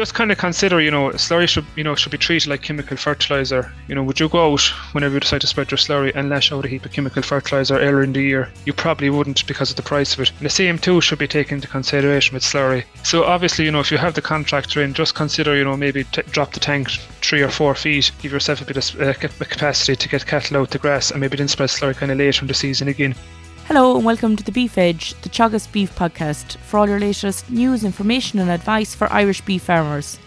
just kind of consider, you know, slurry should, you know, should be treated like chemical fertilizer. You know, would you go out whenever you decide to spread your slurry and lash out a heap of chemical fertilizer earlier in the year? You probably wouldn't because of the price of it. And the same too should be taken into consideration with slurry. So obviously, you know, if you have the contractor in, just consider, you know, maybe t- drop the tank three or four feet, give yourself a bit of uh, capacity to get cattle out the grass, and maybe then spread slurry kind of later in the season again. Hello and welcome to the Beef Edge, the Teagasc Beef Podcast, for all your latest news, information, and advice for Irish beef farmers.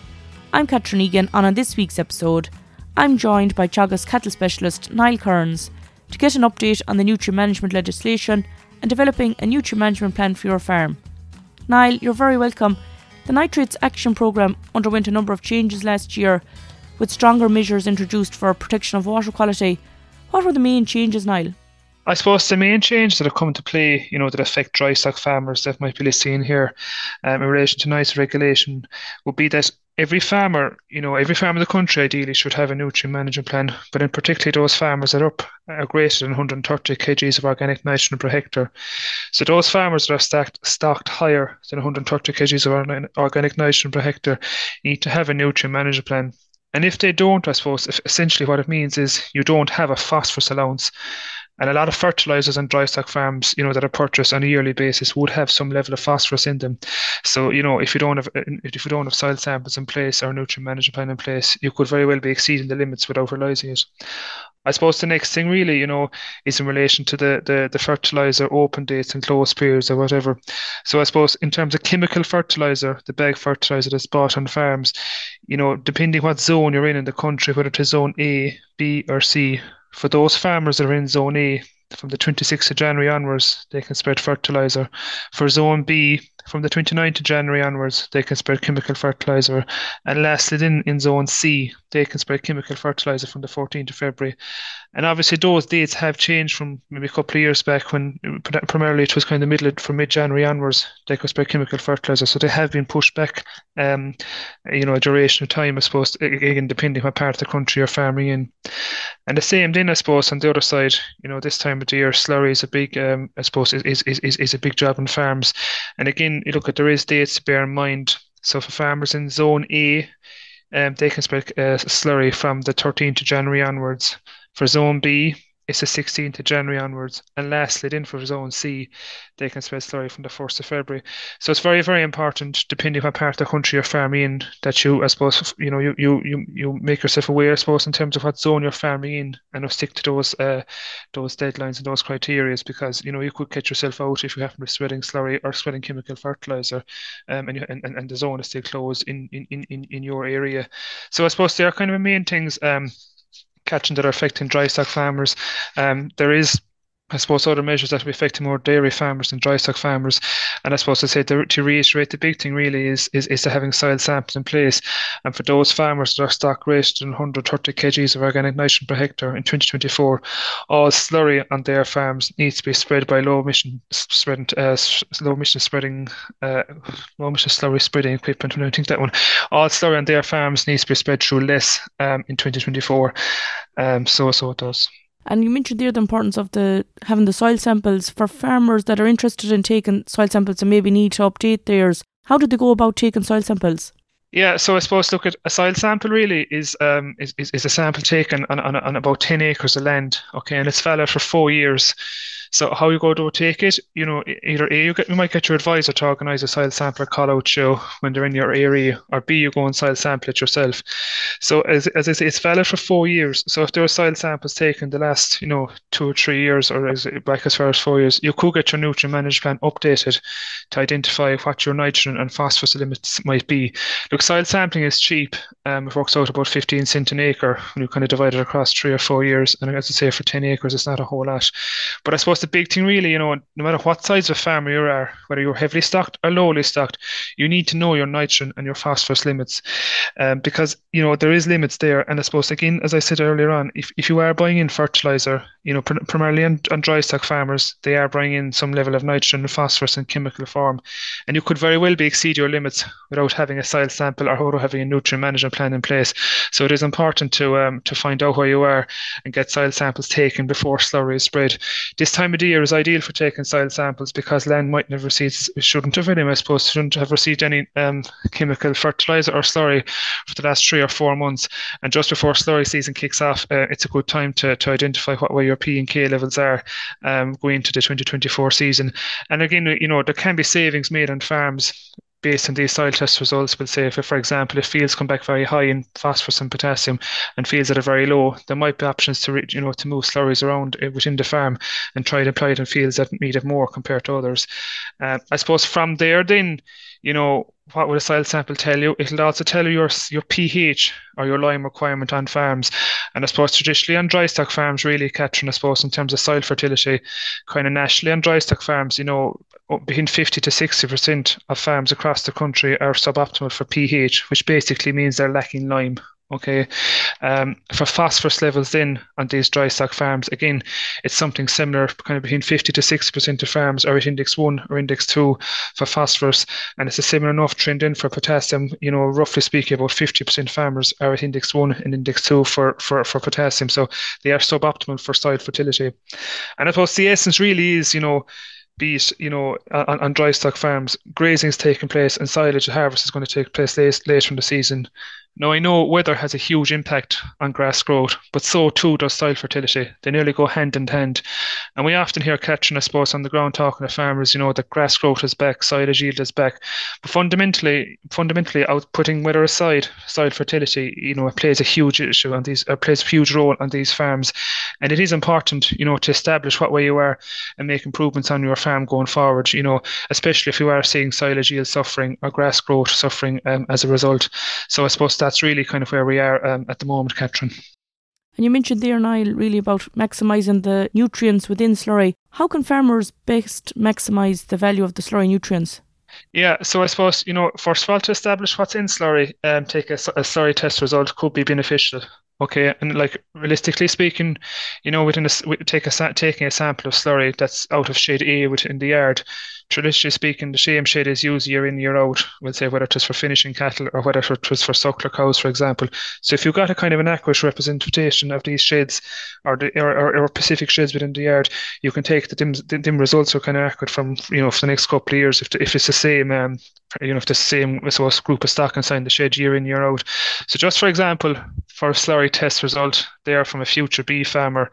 I'm Catherine Egan, and on this week's episode, I'm joined by Teagasc cattle specialist Niall Kerins to get an update on the nutrient management legislation and developing a nutrient management plan for your farm. Niall, you're very welcome. The Nitrates Action Programme underwent a number of changes last year, with stronger measures introduced for protection of water quality. What were the main changes, Niall? I suppose the main changes that have come into play, you know, that affect dry stock farmers that might be listening here um, in relation to NICE regulation would be that every farmer, you know, every farm in the country ideally should have a nutrient management plan, but in particular those farmers that are up are greater than 130 kgs of organic nitrogen per hectare. So those farmers that are stacked, stocked higher than 130 kgs of organic nitrogen per hectare need to have a nutrient management plan. And if they don't, I suppose essentially what it means is you don't have a phosphorus allowance. And a lot of fertilizers and dry stock farms, you know, that are purchased on a yearly basis would have some level of phosphorus in them. So, you know, if you don't have uh, if you don't have soil samples in place or nutrient management plan in place, you could very well be exceeding the limits without realizing it. I suppose the next thing really, you know, is in relation to the, the, the fertilizer open dates and close periods or whatever. So I suppose in terms of chemical fertilizer, the bag fertilizer that's bought on farms, you know, depending what zone you're in in the country, whether it's zone A, B, or C, for those farmers that are in Zone A, from the 26th of January onwards, they can spread fertilizer. For Zone B, from the 29th of January onwards, they can spread chemical fertilizer. And lastly, then in Zone C, they can spread chemical fertilizer from the 14th of February. And obviously, those dates have changed from maybe a couple of years back when primarily it was kind of middle from mid January onwards, they could spread chemical fertilizer. So they have been pushed back, um, you know, a duration of time, I suppose, again, depending on what part of the country you're farming in. And the same then, I suppose, on the other side, you know, this time of the year, slurry is a big, um, I suppose, is, is, is, is a big job in farms. And again, you look at there is dates to bear in mind. So for farmers in Zone A, um, they can spread uh, slurry from the 13th of January onwards. For Zone B, it's the 16th of January onwards. And lastly, then for Zone C, they can spread slurry from the 1st of February. So it's very, very important, depending on what part of the country you're farming in, that you, I suppose, you know, you you you, you make yourself aware, I suppose, in terms of what zone you're farming in, and stick to those uh, those deadlines and those criteria, because you know you could catch yourself out if you happen to be spreading slurry or spreading chemical fertilizer, um, and, you, and and the zone is still closed in in in in your area. So I suppose they are kind of the main things. Um, catching that are affecting dry stock farmers. Um, there is I suppose other measures that will be affecting more dairy farmers and dry stock farmers. And I suppose to say to, to reiterate, the big thing really is, is is to having soil samples in place. And for those farmers that are stock greater than 130 kgs of organic nitrogen per hectare in 2024, all slurry on their farms needs to be spread by low emission spreading uh, low emission spreading uh, low emission slurry spreading equipment. I think that one, all slurry on their farms needs to be spread through less um, in 2024. Um, so so it does. And you mentioned there the importance of the having the soil samples for farmers that are interested in taking soil samples and maybe need to update theirs. How do they go about taking soil samples? Yeah, so I suppose look at a soil sample really is um is, is, is a sample taken on, on, on about 10 acres of land, okay, and it's valid for four years. So how you go to take it, you know, either A, you, get, you might get your advisor to organise a soil sampler call out show when they're in your area, or B, you go and soil sample it yourself. So as, as I say, it's valid for four years. So if there are soil samples taken the last, you know, two or three years, or as, back as far as four years, you could get your nutrient management plan updated to identify what your nitrogen and phosphorus limits might be. Look, soil sampling is cheap. Um, it works out about 15 cent an acre when you kind of divide it across three or four years. And as I say, for 10 acres, it's not a whole lot. But I suppose the big thing, really, you know, no matter what size of farmer you are, whether you're heavily stocked or lowly stocked, you need to know your nitrogen and your phosphorus limits, um, because you know there is limits there. And I suppose again, as I said earlier on, if, if you are buying in fertilizer, you know, pr- primarily on, on dry stock farmers, they are bringing in some level of nitrogen and phosphorus in chemical form, and you could very well be exceed your limits without having a soil sample or without having a nutrient management plan in place. So it is important to um, to find out where you are and get soil samples taken before slurry is spread. This time year is ideal for taking soil samples because land might never received, shouldn't have any, I suppose, shouldn't have received any um, chemical fertilizer or slurry for the last three or four months. And just before slurry season kicks off, uh, it's a good time to, to identify what your P and K levels are um, going into the 2024 season. And again, you know, there can be savings made on farms based on these soil test results will say if, for example, if fields come back very high in phosphorus and potassium and fields that are very low, there might be options to you know to move slurries around eh, within the farm and try to apply it in fields that need it more compared to others. Uh, I suppose from there, then you know what will a soil sample tell you? It'll also tell you your your pH or your lime requirement on farms. And I suppose traditionally on dry stock farms, really catching, I suppose, in terms of soil fertility, kind of nationally on dry stock farms, you know, between 50 to 60% of farms across the country are suboptimal for pH, which basically means they're lacking lime Okay, um, for phosphorus levels then on these dry stock farms, again, it's something similar, kind of between 50 to 60% of farms are at index one or index two for phosphorus, and it's a similar enough trend in for potassium. You know, roughly speaking, about 50% farmers are at index one and index two for, for, for potassium, so they are suboptimal for soil fertility. And I suppose the essence really is, you know, be it, you know, on, on dry stock farms, grazing is taking place and silage harvest is going to take place later in the season. Now, I know weather has a huge impact on grass growth, but so too does soil fertility. They nearly go hand in hand. And we often hear catching, I suppose, on the ground talking to farmers, you know, that grass growth is back, silage yield is back. But fundamentally, fundamentally, out putting weather aside, soil fertility, you know, it plays a huge issue on these, plays a huge role on these farms. And it is important, you know, to establish what way you are and make improvements on your farm going forward, you know, especially if you are seeing soil yield suffering or grass growth suffering um, as a result. So I suppose that's really kind of where we are um, at the moment, Catherine. And you mentioned there, Niall, really about maximising the nutrients within slurry. How can farmers best maximise the value of the slurry nutrients? Yeah, so I suppose, you know, first of all, to establish what's in slurry, um, take a, a slurry test result could be beneficial. Okay, and like realistically speaking, you know, within a take a taking a sample of slurry that's out of shade A within the yard, traditionally speaking, the same shade is used year in, year out. We'll say whether it was for finishing cattle or whether it was for suckler cows, for example. So if you've got a kind of an accurate representation of these shades or the or, or, or specific shades within the yard, you can take the dim, the dim results are kind of accurate from you know for the next couple of years if the, if it's the same um you know if the same suppose group of stock inside the shed year in year out. So just for example, for a slurry test result there from a Future Beef farmer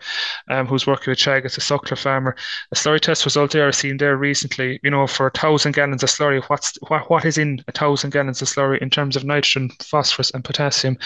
um, who's working with Teagasc a suckler farmer, a slurry test result there are seen there recently you know, for a thousand gallons of slurry, what's what, what is in a thousand gallons of slurry in terms of nitrogen, phosphorus, and potassium?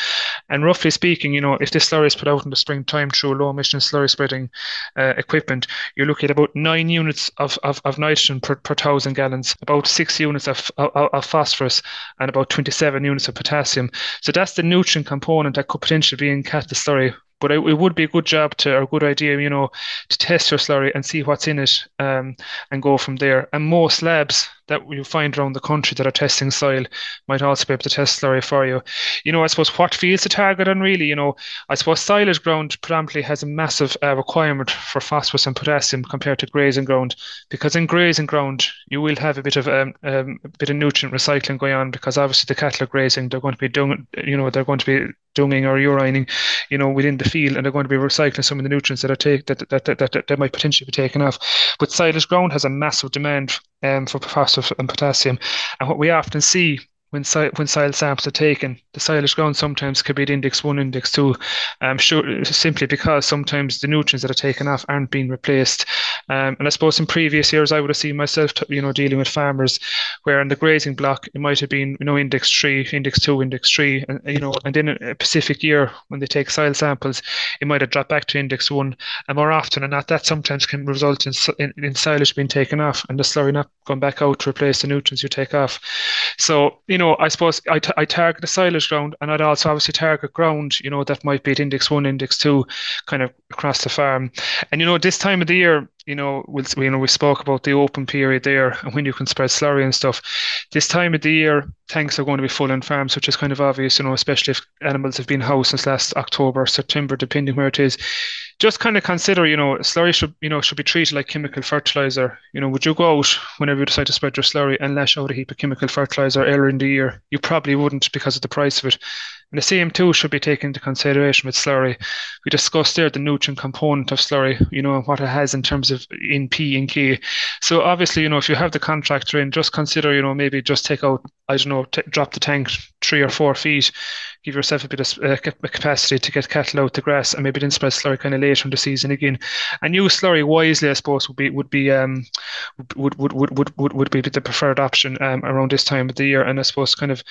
And roughly speaking, you know, if this slurry is put out in the springtime through low emission slurry spreading uh, equipment, you're looking at about nine units of, of, of nitrogen per, per thousand gallons, about six units of, of, of phosphorus, and about 27 units of potassium. So that's the nutrient component that could potentially be in cat slurry but it, it, would be a good job to, or a good idea, you know, to test your slurry and see what's in it um, and go from there. And most labs that you find around the country that are testing soil might also be able to test slurry for you. You know, I suppose what fields to target on really, you know, I suppose silage ground predominantly has a massive uh, requirement for phosphorus and potassium compared to grazing ground, because in grazing ground you will have a bit of um, um, a bit of nutrient recycling going on because obviously the cattle are grazing, they're going to be doing, you know, they're going to be dunging or urining, you know, within the and they're going to be recycling some of the nutrients that are take that that, that, that, that might potentially be taken off. But silage ground has a massive demand um, for phosphorus and potassium, and what we often see when soil, when soil samples are taken, the silage ground sometimes could be at index one, index two, um, sure, simply because sometimes the nutrients that are taken off aren't being replaced. Um, and I suppose in previous years, I would have seen myself, you know, dealing with farmers where in the grazing block it might have been, you know, index three, index two, index three, and you know, and in a specific year when they take soil samples, it might have dropped back to index one, and more often than not, that sometimes can result in, in, in silage being taken off and the slurry not going back out to replace the nutrients you take off. So, you know I suppose I, t- I target the silage ground and I'd also obviously target ground, you know, that might be at index one, index two, kind of across the farm. And, you know, this time of the year, you know, we'll, you know, we spoke about the open period there and when you can spread slurry and stuff. This time of the year, tanks are going to be full in farms, which is kind of obvious, you know, especially if animals have been housed since last October, or September, depending where it is just kind of consider, you know, slurry should, you know, should be treated like chemical fertilizer. You know, would you go out whenever you decide to spread your slurry and lash out a heap of chemical fertilizer earlier in the year? You probably wouldn't because of the price of it. And the same too should be taken into consideration with slurry. We discussed there the nutrient component of slurry, you know, what it has in terms of in P and K. So obviously, you know, if you have the contractor in, just consider, you know, maybe just take out, I don't know, t- drop the tank three or four feet, give yourself a bit of uh, capacity to get cattle out the grass, and maybe then spread slurry kind of later in the season again. And use slurry wisely, I suppose, would be would be um would would would would would, would be the preferred option um, around this time of the year. And I suppose kind of,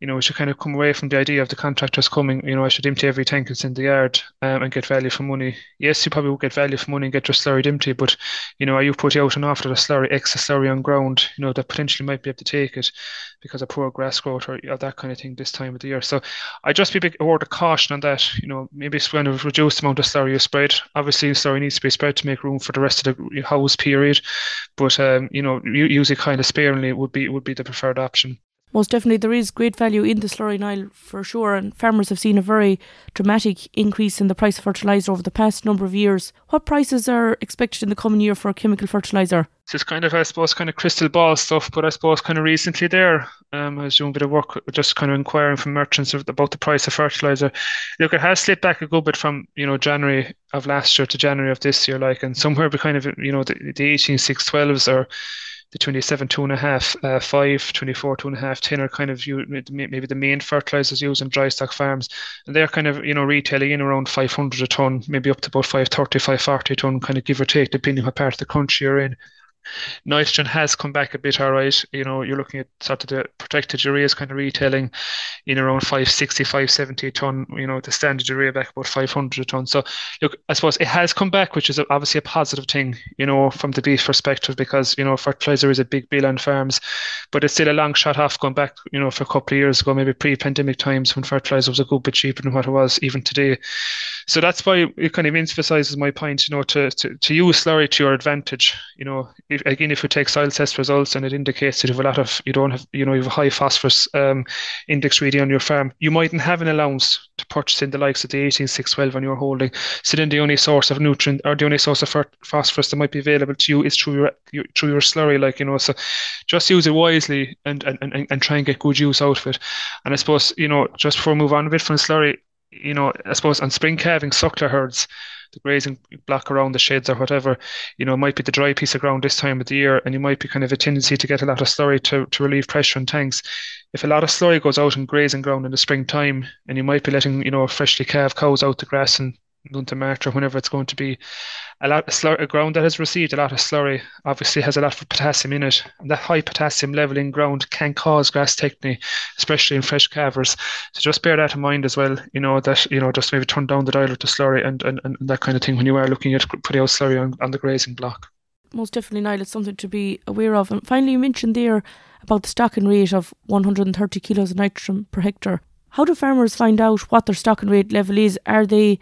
you know, we should kind of come away from the idea of the contractors coming. You know, I should empty every tank that's in the yard um, and get value for money. Yes, you probably will get value for money and get your slurry empty, but you know, are you putting out an offer the slurry extra slurry on ground? You know, that potentially might be able to take it because of poor grass growth or, that kind of thing this time of the year. So I just be a word of caution on that. You know, maybe it's kind of reduce the amount of slurry you spread. Obviously, slurry needs to be spread to make room for the rest of the house period, but um, you know, use it kind of sparingly would be would be the preferred option. Most definitely, there is great value in the slurry Niall for sure, and farmers have seen a very dramatic increase in the price of fertiliser over the past number of years. What prices are expected in the coming year for chemical fertiliser? This is kind of, I suppose, kind of crystal ball stuff, but I suppose kind of recently there, um, I was doing a bit of work, just kind of inquiring from merchants about the price of fertiliser. Look, it has slipped back a good bit from, you know, January of last year to January of this year, like, and somewhere kind of, you know, the, the 18, 6, 12s are the 27 two and a half, uh, 5, 24 two and a half, 10 are kind of you, maybe the main fertilizers used in dry stock farms. And they're kind of, you know, retailing in around 500 a ton, maybe up to about 530, 540 ton, kind of give or take, depending on what part of the country you're in. Nitrogen has come back a bit all right. You know, you're looking at sort of the protected urea kind of retailing in around 560, 570 ton. You know, the standard urea back about 500 a ton. So, look, I suppose it has come back, which is obviously a positive thing, you know, from the beef perspective, because, you know, fertilizer is a big bill on farms, but it's still a long shot off going back, you know, for a couple of years ago, maybe pre pandemic times when fertilizer was a good bit cheaper than what it was even today. So that's why it kind of emphasizes my point, you know, to, to, to use slurry to your advantage. You know, again, if you take soil test results and it indicates that you have a lot of, you don't have, you know, you have a high phosphorus um, index reading on your farm, you mightn't have an allowance to purchase in the likes of the 18612 on your holding. So then the only source of nutrient or the only source of phosphorus that might be available to you is through your, your through your slurry, like, you know, so just use it wisely and, and, and, and try and get good use out of it. And I suppose, you know, just before we move on a bit from slurry, you know, I suppose on spring calving suckler herds, the grazing block around the sheds or whatever, you know, it might be the dry piece of ground this time of the year, and you might be kind of a tendency to get a lot of slurry to, to relieve pressure on tanks. If a lot of slurry goes out in grazing ground in the springtime, and you might be letting, you know, freshly calved cows out the grass and into March or whenever it's going to be, a lot of slurry, a ground that has received a lot of slurry obviously has a lot of potassium in it. And that high potassium level in ground can cause grass tetany, especially in fresh calvers. So just bear that in mind as well, you know, that, you know, just maybe turn down the dial of the slurry and, and, and that kind of thing when you are looking at putting out slurry on, on the grazing block. Most definitely, Niall, it's something to be aware of. And finally, you mentioned there about the stocking rate of 130 kilos of nitrogen per hectare. How do farmers find out what their stocking rate level is? Are they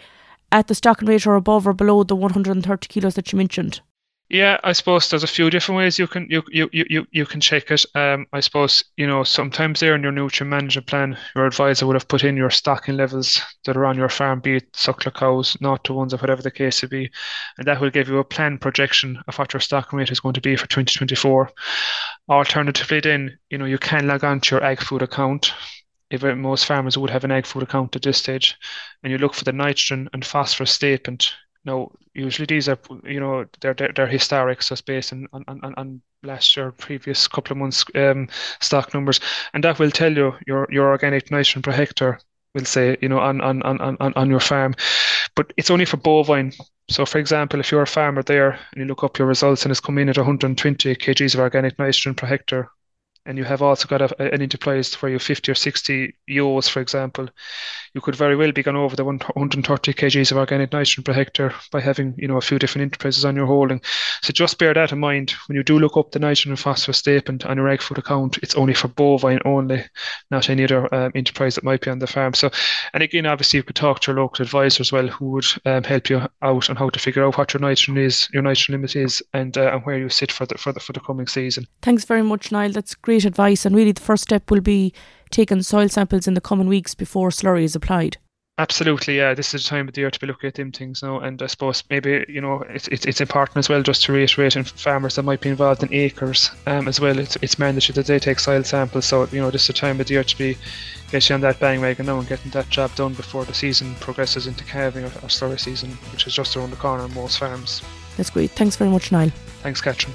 at the stocking rate or above or below the 130 kilos that you mentioned? Yeah, I suppose there's a few different ways you can you you you, you can check it. Um, I suppose you know sometimes there in your nutrient management plan, your advisor would have put in your stocking levels that are on your farm, be it suckler cows, not to ones, or whatever the case would be, and that will give you a plan projection of what your stocking rate is going to be for 2024. Alternatively, then you know you can log on to your ag food account most farmers would have an ag food account at this stage, and you look for the nitrogen and phosphorus statement. Now, usually these are, you know, they're they're, they're historic, so it's based on, on, on, on last year, previous couple of months um, stock numbers, and that will tell you your your organic nitrogen per hectare. Will say, you know, on on on on on your farm, but it's only for bovine. So, for example, if you're a farmer there and you look up your results and it's come in at 120 kgs of organic nitrogen per hectare, and you have also got a, an enterprise where you have 50 or 60 ewes, for example, you could very well be going over the 130 kgs of organic nitrogen per hectare by having, you know, a few different enterprises on your holding. So just bear that in mind when you do look up the nitrogen and phosphorus statement on your ag food account. It's only for bovine only, not any other um, enterprise that might be on the farm. So, and again, obviously, you could talk to your local advisor as well, who would um, help you out on how to figure out what your nitrogen is, your nitrogen limit is, and uh, and where you sit for the for the for the coming season. Thanks very much, Niall. That's great great advice, and really the first step will be taking soil samples in the coming weeks before slurry is applied. Absolutely, yeah. This is the time of the year to be looking at them things now, and I suppose maybe you know it's it's, it's important as well just to reiterate and farmers that might be involved in ACRES um, as well. It's it's mandatory that they take soil samples, so you know this is the time of the year to be getting on that bandwagon now and getting that job done before the season progresses into calving or, or slurry season, which is just around the corner on most farms. That's great. Thanks very much, Niall. Thanks, Catherine.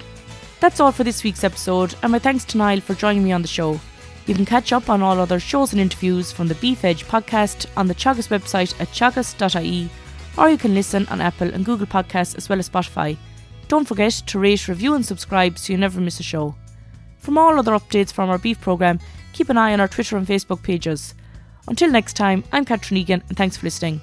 That's all for this week's episode, and my thanks to Niall for joining me on the show. You can catch up on all other shows and interviews from the Beef Edge podcast on the Teagasc website at teagasc.ie, or you can listen on Apple and Google Podcasts as well as Spotify. Don't forget to rate, review, and subscribe so you never miss a show. For all other updates from our beef programme, keep an eye on our Twitter and Facebook pages. Until next time, I'm Catherine Egan, and thanks for listening.